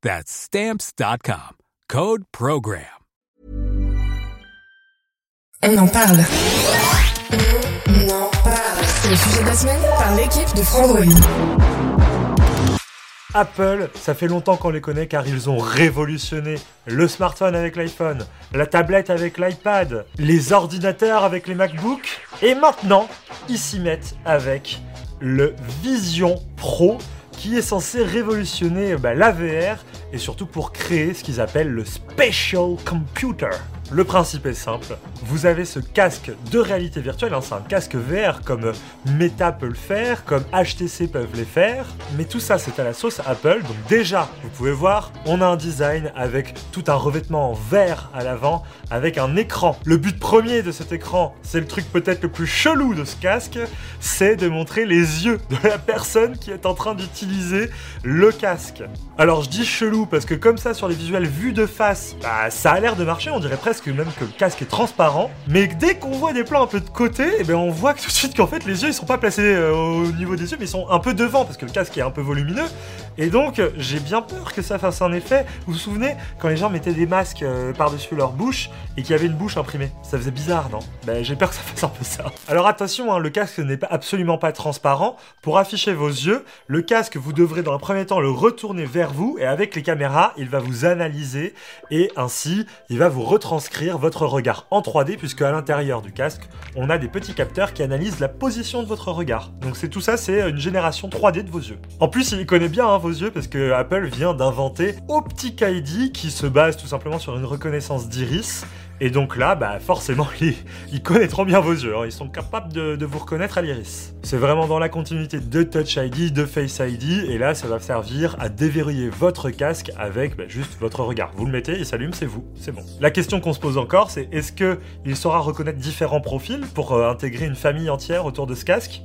That's Stamps.com. Code PROGRAM. On en parle. On en parle. C'est le sujet de la semaine par l'équipe de Frandroid. Apple, ça fait longtemps qu'on les connaît car ils ont révolutionné le smartphone avec l'iPhone, la tablette avec l'iPad, les ordinateurs avec les MacBooks, et maintenant, ils s'y mettent avec le Vision Pro qui est censé révolutionner bah, la VR et surtout pour créer ce qu'ils appellent le Special Computer. Le principe est simple, vous avez ce casque de réalité virtuelle, hein, c'est un casque VR comme Meta peut le faire, comme HTC peuvent les faire, mais tout ça c'est à la sauce Apple, donc déjà vous pouvez voir, on a un design avec tout un revêtement en verre à l'avant, avec un écran. Le but premier de cet écran, c'est le truc peut-être le plus chelou de ce casque, c'est de montrer les yeux de la personne qui est en train d'utiliser le casque. Alors je dis chelou parce que comme ça sur les visuels vus de face, bah, ça a l'air de marcher, on dirait presque même que le casque est transparent. Mais dès qu'on voit des plans un peu de côté, et ben on voit tout de suite qu'en fait les yeux ils sont pas placés euh, au niveau des yeux, mais ils sont un peu devant parce que le casque est un peu volumineux. Et donc j'ai bien peur que ça fasse un effet. Vous vous souvenez quand les gens mettaient des masques euh, par-dessus leur bouche et qu'il y avait une bouche imprimée? Ça faisait bizarre, non? Ben j'ai peur que ça fasse un peu ça. Alors attention, hein, le casque n'est absolument pas transparent. Pour afficher vos yeux, le casque vous devrez dans un premier temps le retourner vers vous et avec les caméras, il va vous analyser et ainsi il va vous retranscrire votre regard en 3D puisque à l'intérieur du casque, on a des petits capteurs qui analysent la position de votre regard. Donc c'est tout ça, c'est une génération 3D de vos yeux. En plus, il connaît bien hein, vos parce que Apple vient d'inventer Optic ID qui se base tout simplement sur une reconnaissance d'iris et donc là, bah forcément, ils, ils connaîtront bien vos yeux. Hein. Ils sont capables de, vous reconnaître à l'iris. C'est vraiment dans la continuité de Touch ID, de Face ID, et là, ça va servir à déverrouiller votre casque avec bah, juste votre regard. Vous le mettez, il s'allume, c'est vous, c'est bon. La question qu'on se pose encore, c'est est-ce que il saura reconnaître différents profils pour euh, intégrer une famille entière autour de ce casque?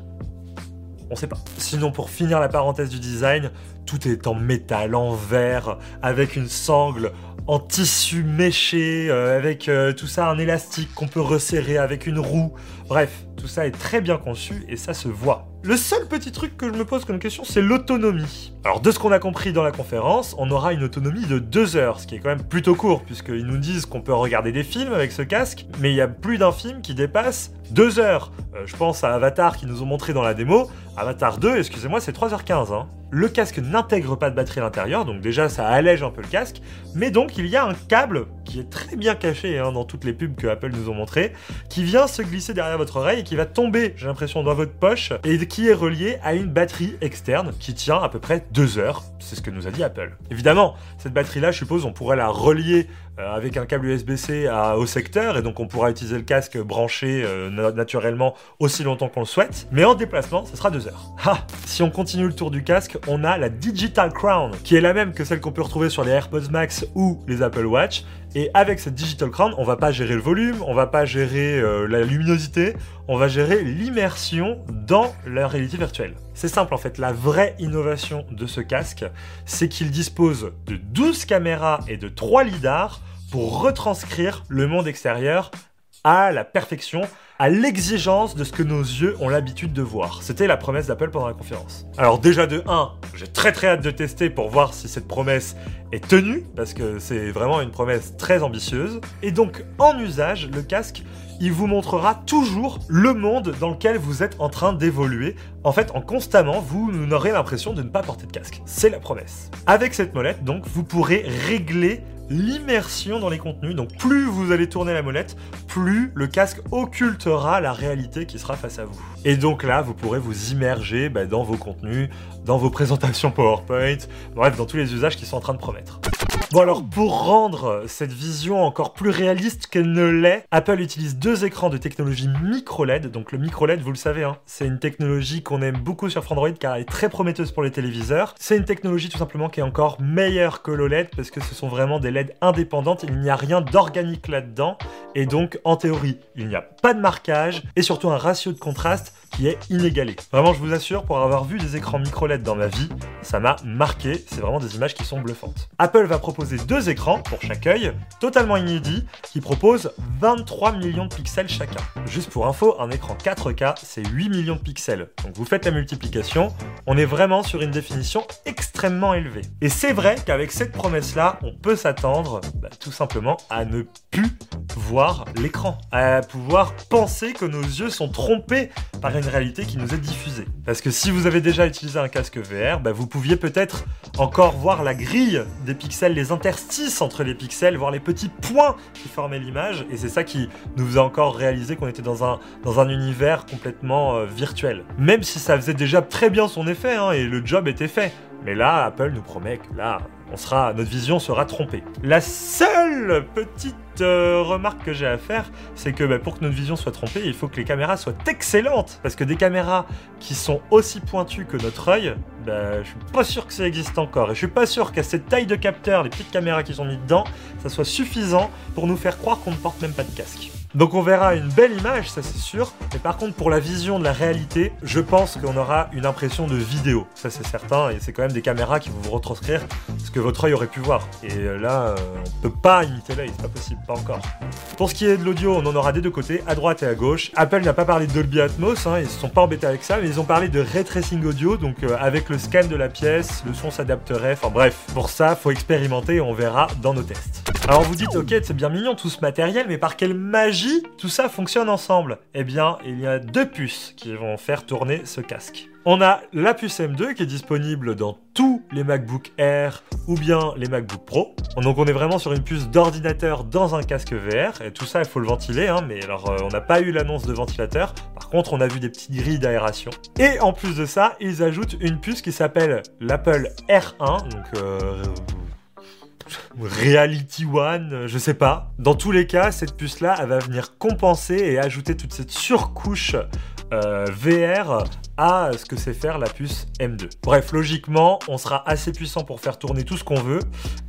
On pas. Sinon, pour finir la parenthèse du design, tout est en métal, en verre, avec une sangle en tissu méché, euh, avec euh, tout ça un élastique qu'on peut resserrer avec une roue. Bref, tout ça est très bien conçu et ça se voit. Le seul petit truc que je me pose comme question, c'est l'autonomie. Alors de ce qu'on a compris dans la conférence, on aura une autonomie de 2 heures, ce qui est quand même plutôt court, puisqu'ils nous disent qu'on peut regarder des films avec ce casque, mais il y a plus d'un film qui dépasse 2 heures. Euh, je pense à Avatar qui nous ont montré dans la démo. Avatar 2, excusez-moi, c'est 3h15. Hein. Le casque n'intègre pas de batterie à l'intérieur, donc déjà ça allège un peu le casque, mais donc il y a un câble qui est très bien caché hein, dans toutes les pubs que Apple nous ont montré, qui vient se glisser derrière votre oreille et qui va tomber, j'ai l'impression, dans votre poche, et qui est relié à une batterie externe qui tient à peu près 2 heures. C'est ce que nous a dit Apple. Évidemment, cette batterie-là, je suppose, on pourrait la relier euh, avec un câble USB-C au secteur, et donc on pourra utiliser le casque branché euh, naturellement aussi longtemps qu'on le souhaite. Mais en déplacement, ce sera 2 heures. Si on continue le tour du casque, on a la Digital Crown, qui est la même que celle qu'on peut retrouver sur les AirPods Max ou les Apple Watch, et avec cette Digital Crown, on va pas gérer le volume, on va pas gérer euh, la luminosité, on va gérer l'immersion dans la réalité virtuelle. C'est simple en fait, la vraie innovation de ce casque, c'est qu'il dispose de 12 caméras et de 3 lidars pour retranscrire le monde extérieur à la perfection, à l'exigence de ce que nos yeux ont l'habitude de voir. C'était la promesse d'Apple pendant la conférence. Alors déjà de 1, j'ai très très hâte de tester pour voir si cette promesse est tenue, parce que c'est vraiment une promesse très ambitieuse. Et donc en usage, le casque il vous montrera toujours le monde dans lequel vous êtes en train d'évoluer. En fait, en constamment, vous n'aurez l'impression de ne pas porter de casque. C'est la promesse. Avec cette molette, donc, vous pourrez régler l'immersion dans les contenus. Donc plus vous allez tourner la molette, plus le casque occultera la réalité qui sera face à vous. Et donc là, vous pourrez vous immerger bah, dans vos contenus, dans vos présentations PowerPoint, bref, dans tous les usages qui sont en train de promettre. Bon alors pour rendre cette vision encore plus réaliste qu'elle ne l'est, Apple utilise deux écrans de technologie micro LED. Donc le micro LED, vous le savez, hein, c'est une technologie qu'on aime beaucoup sur Android car elle est très prometteuse pour les téléviseurs. C'est une technologie tout simplement qui est encore meilleure que l'OLED parce que ce sont vraiment des LED indépendantes. Il n'y a rien d'organique là-dedans et donc en théorie, il n'y a pas de marquage et surtout un ratio de contraste qui est inégalé. Vraiment, je vous assure, pour avoir vu des écrans micro LED dans ma vie, ça m'a marqué. C'est vraiment des images qui sont bluffantes. Apple va proposer deux écrans pour chaque œil, totalement inédits, qui proposent 23 millions de pixels chacun. Juste pour info, un écran 4K, c'est 8 millions de pixels. Donc vous faites la multiplication, on est vraiment sur une définition extrêmement élevée. Et c'est vrai qu'avec cette promesse-là, on peut s'attendre bah, tout simplement à ne plus voir l'écran, à pouvoir penser que nos yeux sont trompés par une réalité qui nous est diffusée. Parce que si vous avez déjà utilisé un casque VR, bah, vous pouviez peut-être encore voir la grille des pixels, les interstices entre les pixels, voir les petits points qui formaient l'image, et c'est ça qui nous faisait encore réaliser qu'on était dans un, dans un univers complètement euh, virtuel. Même si ça faisait déjà très bien son effet, hein, et le job était fait. Mais là, Apple nous promet que là, on sera, notre vision sera trompée. La seule petite euh, remarque que j'ai à faire, c'est que bah, pour que notre vision soit trompée, il faut que les caméras soient excellentes. Parce que des caméras qui sont aussi pointues que notre œil, bah, je suis pas sûr que ça existe encore. Et je suis pas sûr qu'à cette taille de capteur, les petites caméras qui sont mises dedans, ça soit suffisant pour nous faire croire qu'on ne porte même pas de casque. Donc on verra une belle image, ça c'est sûr. Mais par contre, pour la vision de la réalité, je pense qu'on aura une impression de vidéo. Ça c'est certain. Et c'est quand même des caméras qui vont vous retranscrire ce que votre œil aurait pu voir. Et euh, là, euh, on peut pas imiter l'œil, c'est pas possible, pas encore. Pour ce qui est de l'audio, on en aura des deux côtés, à droite et à gauche. Apple n'a pas parlé de Atmos, hein, ils se sont pas embêtés avec ça, mais ils ont parlé de ray tracing audio, donc euh, avec le scan de la pièce, le son s'adapterait. Enfin bref, pour ça, faut expérimenter et on verra dans nos tests. Alors vous dites, ok, c'est bien mignon tout ce matériel, mais par quelle magie tout ça fonctionne ensemble? Eh bien, il y a deux puces qui vont faire tourner ce casque. On a la puce M2 qui est disponible dans tous les MacBook Air ou bien les MacBook Pro. Donc on est vraiment sur une puce d'ordinateur dans un casque VR et tout ça il faut le ventiler hein, mais alors euh, on n'a pas eu l'annonce de ventilateur. Par contre on a vu des petites grilles d'aération. Et en plus de ça ils ajoutent une puce qui s'appelle l'Apple R1 donc euh, Reality One, je sais pas. Dans tous les cas, cette puce-là, elle va venir compenser et ajouter toute cette surcouche euh, VR à ce que c'est faire la puce M2. Bref, logiquement, on sera assez puissant pour faire tourner tout ce qu'on veut.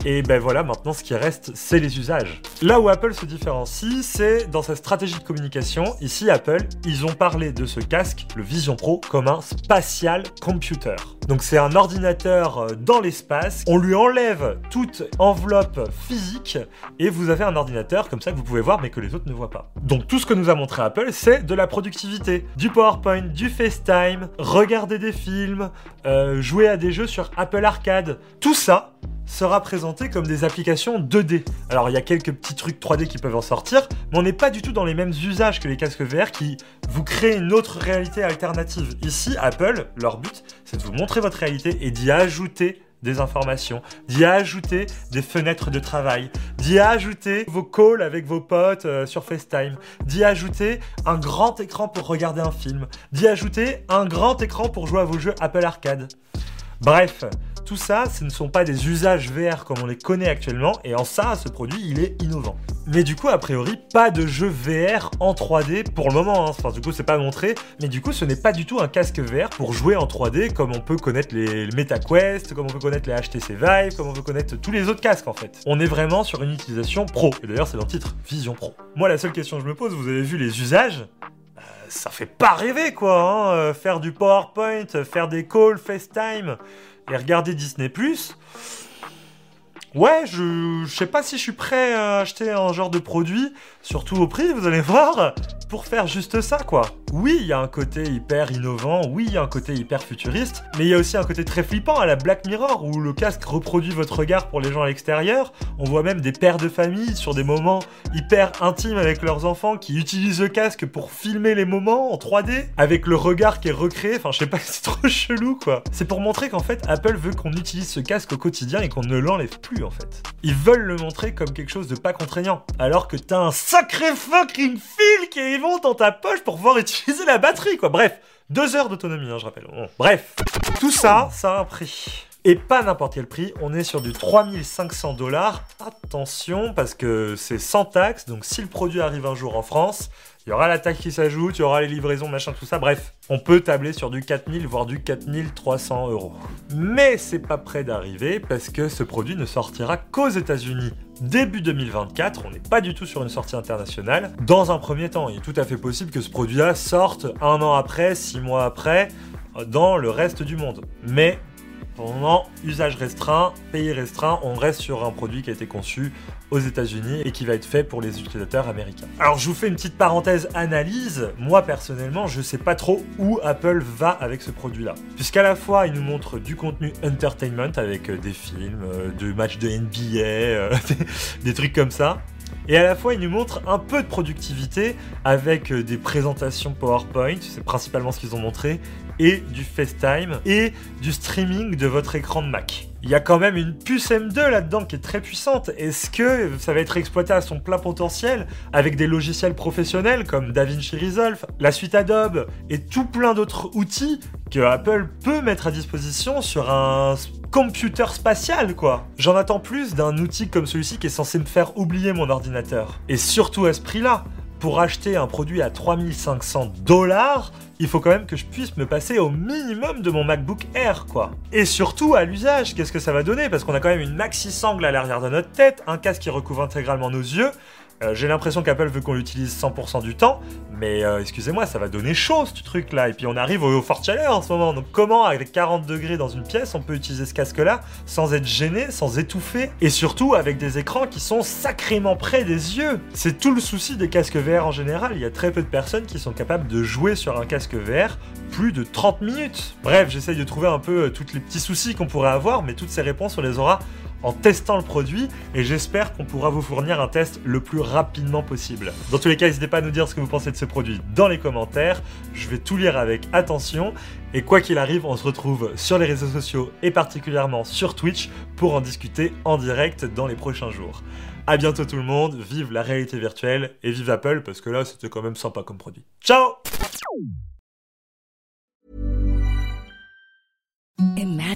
Et ben voilà, maintenant ce qui reste, c'est les usages. Là où Apple se différencie, c'est dans sa stratégie de communication. Ici, Apple, ils ont parlé de ce casque, le Vision Pro, comme un spatial computer. Donc c'est un ordinateur euh, dans l'espace, on lui enlève toute enveloppe physique et vous avez un ordinateur comme ça que vous pouvez voir mais que les autres ne voient pas. Donc tout ce que nous a montré Apple, c'est de la productivité, du PowerPoint, du FaceTime, regarder des films, euh, jouer à des jeux sur Apple Arcade. Tout ça sera présenté comme des applications 2D. Alors il y a quelques petits trucs 3D qui peuvent en sortir, mais on n'est pas du tout dans les mêmes usages que les casques VR qui vous créent une autre réalité alternative. Ici, Apple, leur but, c'est de vous montrer votre réalité et d'y ajouter des informations, d'y ajouter des fenêtres de travail, d'y ajouter vos calls avec vos potes euh, sur FaceTime, d'y ajouter un grand écran pour regarder un film, d'y ajouter un grand écran pour jouer à vos jeux Apple Arcade. Bref, tout ça, ce ne sont pas des usages VR comme on les connaît actuellement, et en ça, ce produit, il est innovant. Mais du coup, a priori, pas de jeu VR en 3D pour le moment. Hein. Enfin, du coup, c'est pas montré, mais du coup, ce n'est pas du tout un casque VR pour jouer en 3D comme on peut connaître les MetaQuest, comme on peut connaître les HTC Vive, comme on peut connaître tous les autres casques en fait. On est vraiment sur une utilisation pro. Et d'ailleurs, c'est dans le titre, Vision Pro. Moi, la seule question que je me pose, vous avez vu les usages ça fait pas rêver quoi, hein, euh, faire du PowerPoint, faire des calls FaceTime, et regarder Disney ⁇ Ouais, je, sais pas si je suis prêt à acheter un genre de produit, surtout au prix, vous allez voir, pour faire juste ça, quoi. Oui, il y a un côté hyper innovant, oui, il y a un côté hyper futuriste, mais il y a aussi un côté très flippant à la Black Mirror, où le casque reproduit votre regard pour les gens à l'extérieur. On voit même des pères de famille sur des moments hyper intimes avec leurs enfants qui utilisent le casque pour filmer les moments en 3D, avec le regard qui est recréé, enfin je sais pas, c'est trop chelou, quoi. C'est pour montrer qu'en fait, Apple veut qu'on utilise ce casque au quotidien et qu'on ne l'enlève plus en fait. Ils veulent le montrer comme quelque chose de pas contraignant, alors que t'as un sacré fucking fil qui est dans ta poche pour pouvoir utiliser la batterie, quoi. Bref, deux heures d'autonomie, hein, je rappelle. bref, tout ça, ça a un prix. Et pas n'importe quel prix, on est sur du 3500 dollars. Attention, parce que c'est sans taxe, donc si le produit arrive un jour en France, il y aura la taxe qui s'ajoute, il y aura les livraisons, machin, tout ça. Bref, on peut tabler sur du 4000, voire du 4300 euros. Mais c'est pas prêt d'arriver parce que ce produit ne sortira qu'aux États-Unis début 2024. On n'est pas du tout sur une sortie internationale. Dans un premier temps, il est tout à fait possible que ce produit-là sorte un an après, six mois après, dans le reste du monde. Mais pendant usage restreint, pays restreint, on reste sur un produit qui a été conçu aux États-Unis et qui va être fait pour les utilisateurs américains. Alors je vous fais une petite parenthèse analyse. Moi personnellement, je sais pas trop où Apple va avec ce produit-là. Puisqu'à la fois, il nous montre du contenu entertainment avec euh, des films, euh, de matchs de NBA, euh, des trucs comme ça. Et à la fois, il nous montre un peu de productivité avec des présentations PowerPoint, c'est principalement ce qu'ils ont montré, et du FaceTime et du streaming de votre écran de Mac. Il y a quand même une puce M2 là-dedans qui est très puissante. Est-ce que ça va être exploité à son plein potentiel avec des logiciels professionnels comme DaVinci Resolve, la suite Adobe et tout plein d'autres outils que Apple peut mettre à disposition sur un computer spatial quoi? J'en attends plus d'un outil comme celui-ci qui est censé me faire oublier mon ordinateur. Et surtout à ce prix-là, pour acheter un produit à 3500 dollars, il faut quand même que je puisse me passer au minimum de mon MacBook Air, quoi. Et surtout à l'usage, qu'est-ce que ça va donner? Parce qu'on a quand même une maxi sangle à l'arrière de notre tête, un casque qui recouvre intégralement nos yeux, euh, j'ai l'impression qu'Apple veut qu'on l'utilise 100% du temps, mais euh, excusez-moi, ça va donner chaud ce truc-là. Et puis on arrive au, fort chaleur en ce moment. Donc comment, avec 40 degrés dans une pièce, on peut utiliser ce casque-là sans être gêné, sans étouffer, et surtout avec des écrans qui sont sacrément près des yeux. C'est tout le souci des casques VR en général. Il y a très peu de personnes qui sont capables de jouer sur un casque VR plus de 30 minutes. Bref, j'essaye de trouver un peu euh, tous les petits soucis qu'on pourrait avoir, mais toutes ces réponses, on les aura en testant le produit et j'espère qu'on pourra vous fournir un test le plus rapidement possible. Dans tous les cas, n'hésitez pas à nous dire ce que vous pensez de ce produit dans les commentaires. Je vais tout lire avec attention et quoi qu'il arrive, on se retrouve sur les réseaux sociaux et particulièrement sur Twitch pour en discuter en direct dans les prochains jours. A bientôt tout le monde, vive la réalité virtuelle et vive Apple parce que là c'était quand même sympa comme produit. Ciao